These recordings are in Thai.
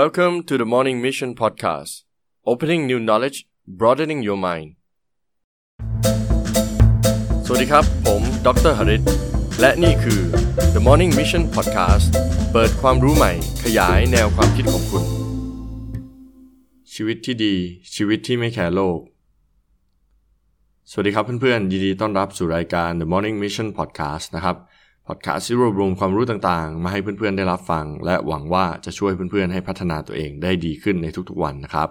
Welcome to the Morning Mission Podcast Opening new knowledge broadening your mind สวัสดีครับ ผมดรหริตและนี่คือ The Morning Mission Podcast เปิดความรู้ใหม่ ขยายแนวความคิดของคุณ ชีวิตที่ดี ชีวิตที่ไม่แคร์โลก สวัสดีครับเพื่อนๆ ยินดีต้อนรับสู่รายการ The Morning Mission Podcast นะครับ พอดแคสต์ที่รวบรวมความรู้ต่างๆ มาให้เพื่อนๆได้รับฟัง และหวังว่าจะช่วยเพื่อนๆ ให้พัฒนาตัวเองได้ดีขึ้นในทุกๆวันนะครับ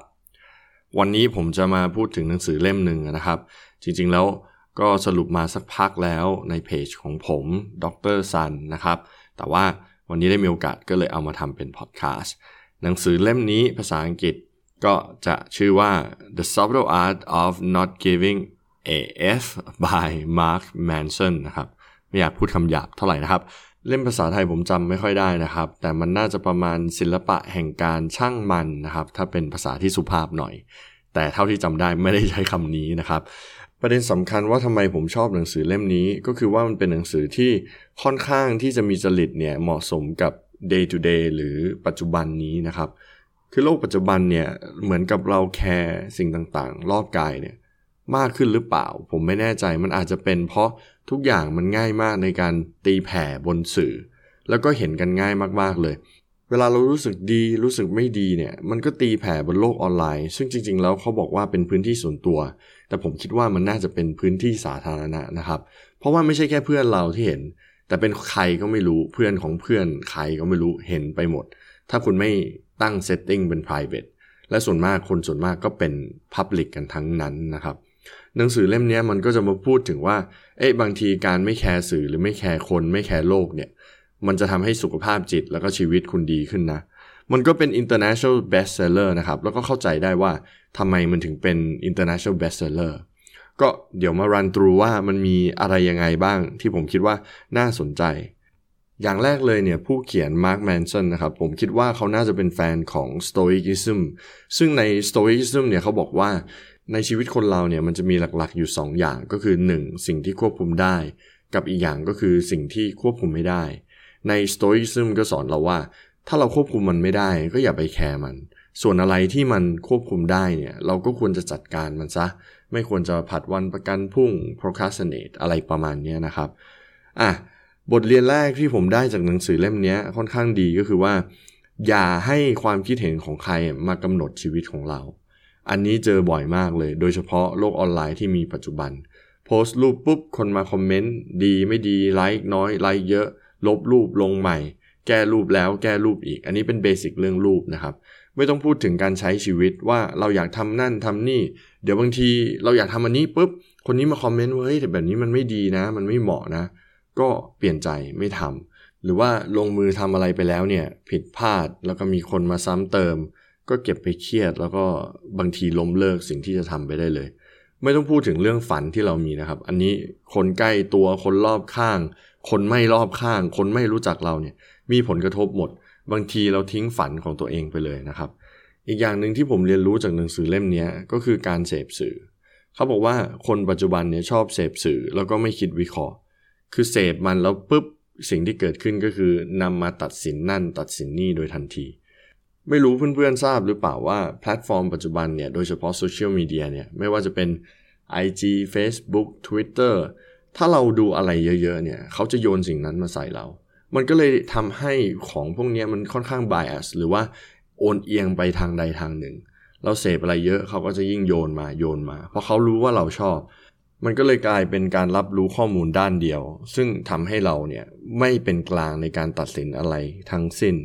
วันนี้ผมจะมาพูดถึงหนังสือเล่มหนึ่งนะครับ จริงๆแล้วก็สรุปมาสักพักแล้วในเพจของผมดรซันนะครับ แต่ว่าวันนี้ได้มีโอกาสก็เลยเอามาทำเป็นพอดแคสต์หนังสือเล่มนี้ภาษาอังกฤษก็จะชื่อว่า The Subtle Art of Not Giving a F by Mark Manson นะครับ ไม่อยากพูดคำหยาบเท่าไหร่นะครับ เล่มภาษาไทยผมจำไม่ค่อยได้นะครับ แต่มันน่าจะประมาณศิลปะแห่งการช่างมันนะครับ ถ้าเป็นภาษาที่สุภาพหน่อย แต่เท่าที่จำได้ไม่ได้ใช้คำนี้นะครับประเด็นสำคัญว่าทำไมผมชอบหนังสือเล่มนี้ ก็คือว่ามันเป็นหนังสือที่ค่อนข้างที่จะมีจริตเนี่ยเหมาะสมกับ day to day หรือปัจจุบันนี้นะครับ คือโลกปัจจุบันเนี่ยเหมือนกับเราแคร์สิ่งต่างๆ รอบกายเนี่ยมากขึ้นหรือเปล่า ผมไม่แน่ใจมันอาจจะเป็นเพราะ ทุกอย่างมันง่ายมากในการตีแผ่บนสื่อ แล้วก็เห็นกันง่ายมากๆเลย เวลาเรารู้สึกดีรู้สึกไม่ดีเนี่ย มันก็ตีแผ่บนโลกออนไลน์ ซึ่งจริง ๆ แล้วเขาบอกว่าเป็นพื้นที่ส่วนตัว แต่ผมคิดว่ามันน่าจะเป็นพื้นที่สาธารณะนะครับ เพราะว่าไม่ใช่แค่เพื่อนเราที่เห็น แต่เป็นใครก็ไม่รู้เพื่อนของเพื่อนใครก็ไม่รู้เห็นไปหมด ถ้าคุณไม่ตั้ง setting เป็น private และส่วนมากคนส่วนมากก็เป็น public กันทั้งนั้นนะครับ หนังสือเล่มนี้มันก็จะมาพูดถึงว่า เอ๊ะบางทีการไม่แคร์สื่อหรือไม่แคร์คนไม่แคร์โลกเนี่ย มันจะทำให้สุขภาพจิตแล้วก็ชีวิตคุณดีขึ้นนะ มันก็เป็น international bestseller นะครับ แล้วก็เข้าใจได้ว่าทำไมมันถึงเป็น international bestseller ก็เดี๋ยวมา run through ว่ามันมีอะไรยังไงบ้างที่ผมคิดว่าน่าสนใจ อย่างแรกเลยเนี่ยผู้เขียน Mark Manson นะครับ ผมคิดว่าเขาน่าจะเป็นแฟนของ Stoicism ซึ่งใน Stoicism เนี่ยเขาบอกว่า ในชีวิตคนเราเนี่ยมันจะมีหลักๆอยู่ 2 อย่างก็คือ 1. สิ่งที่ควบคุมได้ กับอีกอย่างก็คือสิ่งที่ควบคุมไม่ได้ ใน Stoicism ก็สอนเราว่า ถ้าเราควบคุมมันไม่ได้ ก็อย่าไปแคร์มัน ส่วนอะไรที่มันควบคุมได้เนี่ยเราก็ควรจะจัดการมันซะ ไม่ควรจะผัดวันประกันพรุ่ง procrastinate อะไรประมาณนี้นะครับอะบทเรียนแรกที่ผมได้จากหนังสือเล่มนี้ค่อนข้างดีก็คือว่า อย่าให้ความคิดเห็นของใครมากำหนดชีวิตของเรา อันนี้เจอบ่อยมากเลย โดยเฉพาะโลกออนไลน์ที่มีปัจจุบัน โพสต์รูปปุ๊บ คนมาคอมเมนต์ดีไม่ดีไลค์น้อยไลค์เยอะ ลบรูปลงใหม่ แก้รูปแล้วแก้รูปอีก อันนี้เป็น basic เรื่องรูปนะครับ ไม่ต้องพูดถึงการใช้ชีวิตว่าเราอยากทำนั่นทำนี่ เดี๋ยวบางทีเราอยากทำอันนี้ปุ๊บ คนนี้มาคอมเมนต์ว่าเฮ้ยแต่แบบนี้มันไม่ดีนะ มันไม่เหมาะนะ ก็เปลี่ยนใจไม่ทำหรือว่าลงมือทำอะไรไปแล้วเนี่ยผิดพลาดแล้วก็มีคนมาซ้ำเติม ก็เก็บไปเครียด แล้วก็บางทีล้มเลิกสิ่งที่จะทำไปได้เลย ไม่ต้องพูดถึงเรื่องฝันที่เรามีนะครับ อันนี้คนใกล้ตัวคนรอบข้าง คนไม่รอบข้าง คนไม่รู้จักเราเนี่ย มีผลกระทบหมด บางทีเราทิ้งฝันของตัวเองไปเลยนะครับ อีกอย่างหนึ่งที่ผมเรียนรู้จากหนังสือเล่มนี้ก็คือการเสพสื่อ เขาบอกว่าคนปัจจุบันเนี่ยชอบเสพสื่อแล้วก็ไม่คิดวิเคราะห์ คือเสพมันแล้วปุ๊บสิ่งที่เกิดขึ้นก็คือนำมาตัดสินนั่นตัดสินนี่โดยทันที ไม่รู้เพื่อนๆทราบหรือเปล่าว่าแพลตฟอร์มปัจจุบันเนี่ย โดยเฉพาะโซเชียลมีเดียเนี่ย ไม่ว่าจะเป็น IG Facebook Twitter ถ้าเราดูอะไรเยอะๆเนี่ย เขาจะโยนสิ่งนั้นมาใส่เรา มันก็เลยทำให้ของพวกนี้มันค่อนข้าง bias หรือว่าโอนเอียงไปทางใดทางหนึ่ง เราเสพอะไรเยอะเขาก็จะยิ่งโยนมาโยนมา เพราะเขารู้ว่าเราชอบ มันก็เลยกลายเป็นการรับรู้ข้อมูลด้านเดียว ซึ่งทำให้เราเนี่ยไม่เป็นกลางในการตัดสินอะไรทั้งสิ้น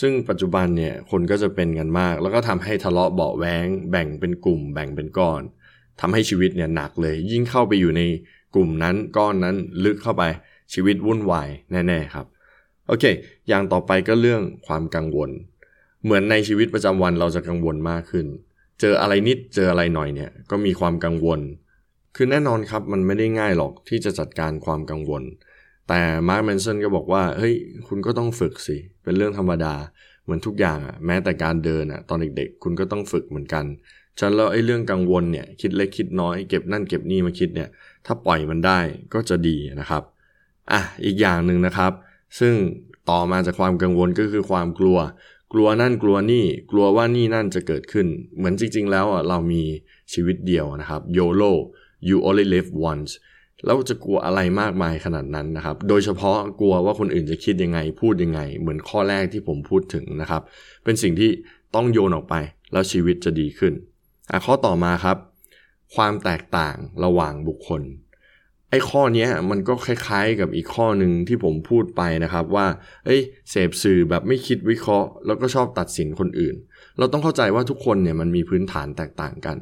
ซึ่งปัจจุบันเนี่ยคนก็จะเป็นกันมาก แล้วก็ทำให้ทะเลาะเบาะแวงแบ่งเป็นกลุ่ม แบ่งเป็นก้อนทำให้ชีวิตเนี่ยหนักเลย ยิ่งเข้าไปอยู่ในกลุ่มนั้นก้อนนั้นลึกเข้าไปชีวิตวุ่นวายแน่ๆครับโอเค อย่างต่อไปก็เรื่องความกังวล เหมือนในชีวิตประจำวันเราจะกังวลมากขึ้น เจออะไรนิดเจออะไรหน่อยเนี่ยก็มีความกังวล คือแน่นอนครับมันไม่ได้ง่ายหรอกที่จะจัดการความกังวล แต่มาร์คแมนสันก็บอกว่าเฮ้ยคุณก็ต้องฝึกสิ เป็นเรื่องธรรมดา เหมือนทุกอย่างอะแม้แต่การเดินอะตอนเด็กๆ คุณก็ต้องฝึกเหมือนกันฉะนั้นแล้วไอ้เรื่องกังวลเนี่ยคิดเล็กคิดน้อยเก็บนั่นเก็บนี่มาคิดเนี่ยถ้าปล่อยมันได้ก็จะดีนะครับอะอีกอย่างหนึ่งนะครับ ซึ่งต่อมาจากความกังวลก็คือความกลัว กลัวนั่นกลัวนี่กลัวว่านี่นั่นจะเกิดขึ้น เหมือนจริงๆ แล้วอะเรามีชีวิตเดียวนะครับ YOLO you only live once แล้วจะกลัวอะไรมากมายขนาดนั้นนะครับ โดยเฉพาะกลัวว่าคนอื่นจะคิดยังไง พูดยังไง เหมือนข้อแรกที่ผมพูดถึงนะครับ เป็นสิ่งที่ต้องโยนออกไป แล้วชีวิตจะดีขึ้นอะข้อต่อมาครับ ความแตกต่างระหว่างบุคคลไอ้ข้อนี้มันก็คล้ายๆกับอีกข้อหนึ่งที่ผมพูดไปนะครับว่า เอ้ยเสพสื่อแบบไม่คิดวิเคราะห์ แล้วก็ชอบตัดสินคนอื่น เราต้องเข้าใจว่าทุกคนเนี่ยมันมีพื้นฐานแตกต่างกัน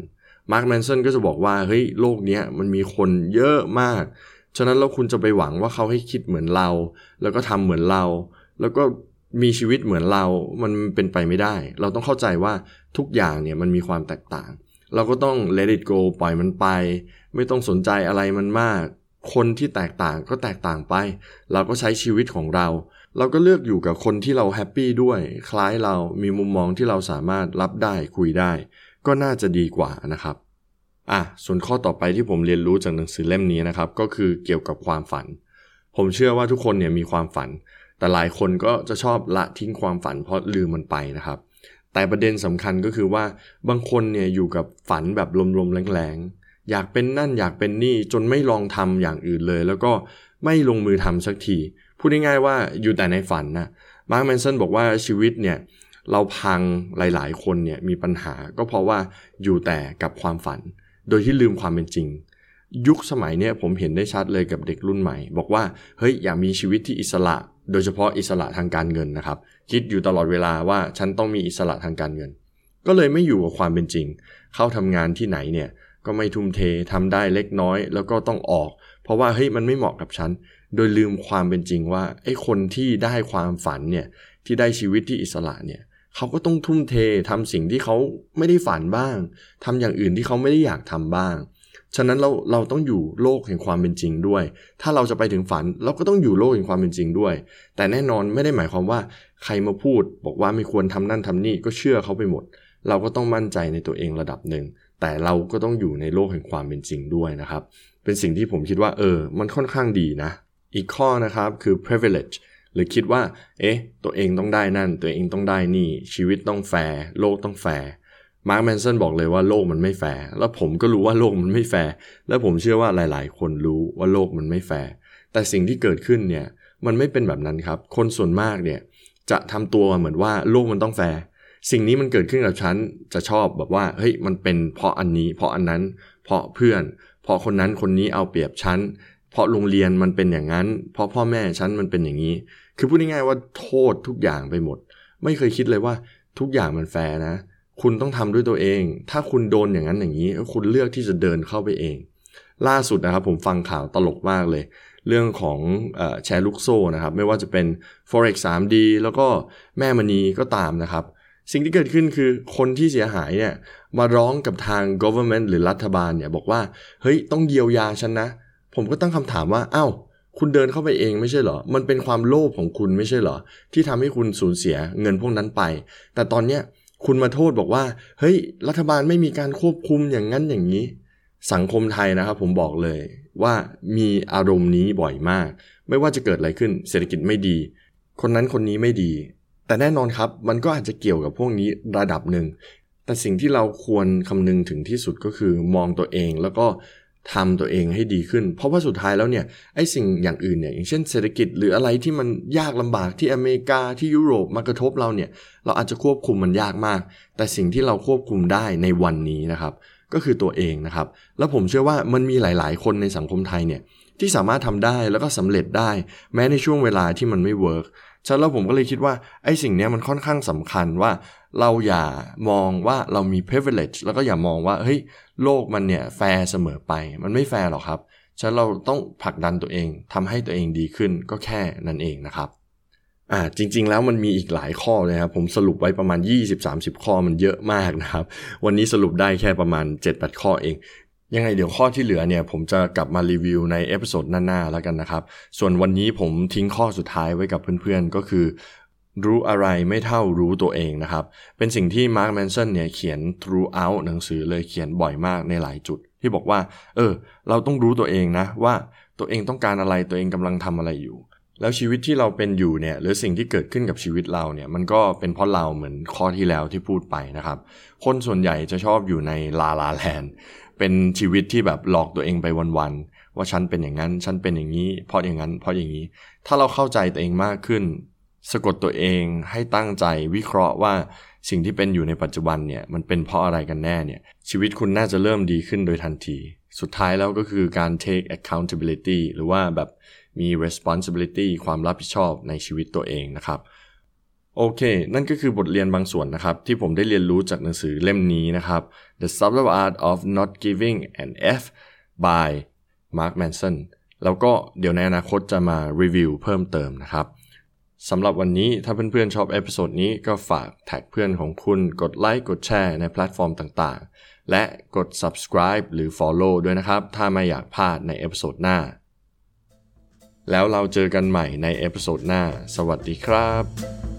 มาร์คแมนสันก็จะบอกว่าเฮ้ยโลกนี้มันมีคนเยอะมาก ฉะนั้นเราคุณจะไปหวังว่าเขาให้คิดเหมือนเรา แล้วก็ทำเหมือนเรา แล้วก็มีชีวิตเหมือนเรา มันเป็นไปไม่ได้ เราต้องเข้าใจว่าทุกอย่างเนี่ยมันมีความแตกต่าง เราก็ต้อง let it go ปล่อยมันไป ไม่ต้องสนใจอะไรมันมาก คนที่แตกต่างก็แตกต่างไป เราก็ใช้ชีวิตของเรา เราก็เลือกอยู่กับคนที่เราแฮปปี้ด้วย คล้ายเรามีมุมมองที่เราสามารถรับได้คุยได้ ก็น่าจะดีกว่านะครับอะส่วนข้อต่อไปที่ผมเรียนรู้จากหนังสือเล่มนี้นะครับ ก็คือเกี่ยวกับความฝัน ผมเชื่อว่าทุกคนเนี่ยมีความฝัน แต่หลายคนก็จะชอบละทิ้งความฝันเพราะลืมมันไปนะครับ แต่ประเด็นสำคัญก็คือว่าบางคนเนี่ยอยู่กับฝันแบบลมๆแรงๆอยากเป็นนั่นอยากเป็นนี่จนไม่ลองทำอย่างอื่นเลย แล้วก็ไม่ลงมือทำสักทีพูดง่ายๆว่าอยู่แต่ในฝันนะมาร์คแมนสันบอกว่าชีวิตเนี่ย เราพังหลาย ๆ คนเนี่ยมีปัญหาก็เพราะว่าอยู่แต่กับความฝัน โดยที่ลืมความเป็นจริง ยุคสมัยเนี่ยผมเห็นได้ชัดเลยกับเด็กรุ่นใหม่ บอกว่าเฮ้ยอยากมีชีวิตที่อิสระ โดยเฉพาะอิสระทางการเงินนะครับ คิดอยู่ตลอดเวลาว่าฉันต้องมีอิสระทางการเงิน ก็เลยไม่อยู่กับความเป็นจริง เข้าทำงานที่ไหนเนี่ยก็ไม่ทุ่มเททำได้เล็กน้อย แล้วก็ต้องออก เพราะว่าเฮ้ยมันไม่เหมาะกับฉันโดยลืมความเป็นจริงว่าไอ้คนที่ได้ความฝันเนี่ยที่ได้ชีวิตที่อิสระเนี่ย เขาก็ต้องทุ่มเททำสิ่งที่เขาไม่ได้ฝันบ้างทำอย่างอื่นที่เขาไม่ได้อยากทำบ้าง ฉะนั้นเราเราต้องอยู่โลกแห่งความเป็นจริงด้วย ถ้าเราจะไปถึงฝันเราก็ต้องอยู่โลกแห่งความเป็นจริงด้วย แต่แน่นอนไม่ได้หมายความว่าใครมาพูด บอกว่าไม่ควรทำนั่นทำนี่ก็เชื่อเขาไปหมด เราก็ต้องมั่นใจในตัวเองระดับหนึ่ง แต่เราก็ต้องอยู่ในโลกแห่งความเป็นจริงด้วยนะครับ เป็นสิ่งที่ผมคิดว่าเออ มันค่อนข้างดีนะ อีกข้อนะครับคือ privilege หรือคิดว่า เอ๊ะ ตัวเองต้องได้นั่น ตัวเองต้องได้นี่ ชีวิตต้องแฟร์ โลกต้องแฟร์ Mark Manson บอกเลยว่าโลกมันไม่แฟร์ แล้วผมก็รู้ว่าโลกมันไม่แฟร์ และผมเชื่อว่าหลาย ๆ คนรู้ว่าโลกมันไม่แฟร์ แต่สิ่งที่เกิดขึ้นเนี่ย มันไม่เป็นแบบนั้นครับ คนส่วนมากเนี่ย จะทำตัวเหมือนว่าโลกมันต้องแฟร์ สิ่งนี้มันเกิดขึ้นกับฉัน จะชอบแบบว่า เฮ้ย มันเป็นเพราะอันนี้ เพราะอันนั้น เพราะเพื่อน เพราะคนนั้นคนนี้เอาเปรียบฉัน เพราะโรงเรียนมันเป็นอย่างนั้น เพราะพ่อแม่ฉันมันเป็นอย่างนี้ คือพูดง่ายๆว่าโทษทุกอย่างไปหมด ไม่เคยคิดเลยว่าทุกอย่างมันแฟร์นะ คุณต้องทำด้วยตัวเอง ถ้าคุณโดนอย่างนั้นอย่างนี้ คุณเลือกที่จะเดินเข้าไปเอง ล่าสุดนะครับผมฟังข่าวตลกมากเลย เรื่องของแชร์ลูกโซ่นะครับ ไม่ว่าจะเป็น forex 3D แล้วก็แม่มณีก็ตามนะครับ สิ่งที่เกิดขึ้นคือคนที่เสียหายเนี่ยมาร้องกับทาง government หรือรัฐบาลเนี่ยบอกว่าเฮ้ยต้องเยียวยาฉันนะ ผมก็ตั้งคำถามว่าอา้าว คุณเดินเข้าไปเองไม่ใช่เหรอ มันเป็นความโลภของคุณไม่ใช่เหรอ ที่ทำให้คุณสูญเสียเงินพวกนั้นไป แต่ตอนเนี้ยคุณมาโทษบอกว่า เฮ้ย รัฐบาลไม่มีการควบคุมอย่างนั้นอย่างนี้ สังคมไทยนะครับผมบอกเลยว่ามีอารมณ์นี้บ่อยมาก ไม่ว่าจะเกิดอะไรขึ้น เศรษฐกิจไม่ดี คนนั้นคนนี้ไม่ดี แต่แน่นอนครับ มันก็อาจจะเกี่ยวกับพวกนี้ระดับหนึ่ง แต่สิ่งที่เราควรคำนึงถึงที่สุดก็คือมองตัวเองแล้วก็ ทำตัวเองให้ดีขึ้น เพราะว่าสุดท้ายแล้วเนี่ยไอ้สิ่งอย่างอื่นเนี่ยอย่างเช่นเศรษฐกิจหรืออะไรที่มันยากลำบากที่อเมริกาที่ยุโรปมากระทบเราเนี่ยเราอาจจะควบคุมมันยากมาก แต่สิ่งที่เราควบคุมได้ในวันนี้นะครับ ก็คือตัวเองนะครับ แล้วผมเชื่อว่ามันมีหลาย ๆ คนในสังคมไทยเนี่ยที่สามารถทำได้แล้วก็สำเร็จได้ แม้ในช่วงเวลาที่มันไม่เวิร์ก ฉะนั้นผมก็เลยคิดว่าไอ้สิ่งนี้มันค่อนข้างสำคัญว่า เราอย่ามองว่าเรามี privilege แล้วก็อย่ามองว่าเฮ้ยโลกมันเนี่ยแฟร์เสมอไป มันไม่แฟร์หรอกครับฉะนั้นเราต้องผลักดันตัวเองทำให้ตัวเองดีขึ้นก็แค่นั่นเองนะครับอ่าจริง ๆ แล้วมันมีอีกหลายข้อเลยครับผมสรุปไว้ประมาณ 20-30 ข้อมันเยอะมากนะครับ วันนี้สรุปได้แค่ประมาณ 7-8 ข้อเอง ยังไงเดี๋ยวข้อที่เหลือเนี่ยผมจะกลับมารีวิวใน episode หน้าๆแล้วกันนะครับ ส่วนวันนี้ผมทิ้งข้อสุดท้ายไว้กับเพื่อนๆ ก็คือ รู้อะไรไม่เท่ารู้ตัวเองนะครับ เป็นสิ่งที่มาร์คแมนสันเนี่ยเขียน throughout หนังสือเลยเขียนบ่อยมากในหลายจุด ที่บอกว่า เออ เราต้องรู้ตัวเองนะว่าตัวเองต้องการอะไรตัวเองกำลังทำอะไรอยู่ แล้วชีวิตที่เราเป็นอยู่เนี่ยหรือสิ่งที่เกิดขึ้นกับชีวิตเราเนี่ยมันก็เป็นเพราะเราเหมือนข้อที่แล้วที่พูดไปนะครับ คนส่วนใหญ่จะชอบอยู่ในลาลาแลนเป็นชีวิตที่แบบหลอกตัวเองไปวันๆว่าฉันเป็นอย่างนั้น ฉันเป็นอย่างนี้ เพราะอย่างนั้น เพราะอย่างนี้ ถ้าเราเข้าใจตัวเองมากขึ้น สะกดตัวเองให้ตั้งใจวิเคราะห์ว่าสิ่งที่เป็นอยู่ในปัจจุบันเนี่ยมันเป็นเพราะอะไรกันแน่เนี่ยชีวิตคุณน่าจะเริ่มดีขึ้นโดยทันที สุดท้ายแล้วก็คือการ take accountability หรือว่าแบบ มี responsibility ความรับผิดชอบในชีวิตตัวเองนะครับ โอเค นั่นก็คือบทเรียนบางส่วนนะครับ ที่ผมได้เรียนรู้จากหนังสือเล่มนี้นะครับ The Subtle Art of Not Giving an F by Mark Manson แล้วก็เดี๋ยวในอนาคตจะมารีวิวเพิ่มเติมนะครับสำหรับวันนี้ถ้าเพื่อนๆชอบ episode นี้ก็ฝากแท็กเพื่อนของคุณกดไลค์กดแชร์ในแพลตฟอร์มต่างๆ และกด subscribe หรือ follow ด้วยนะครับ ถ้าไม่อยากพลาดใน episode หน้า แล้วเราเจอกันใหม่ใน episode หน้า สวัสดีครับ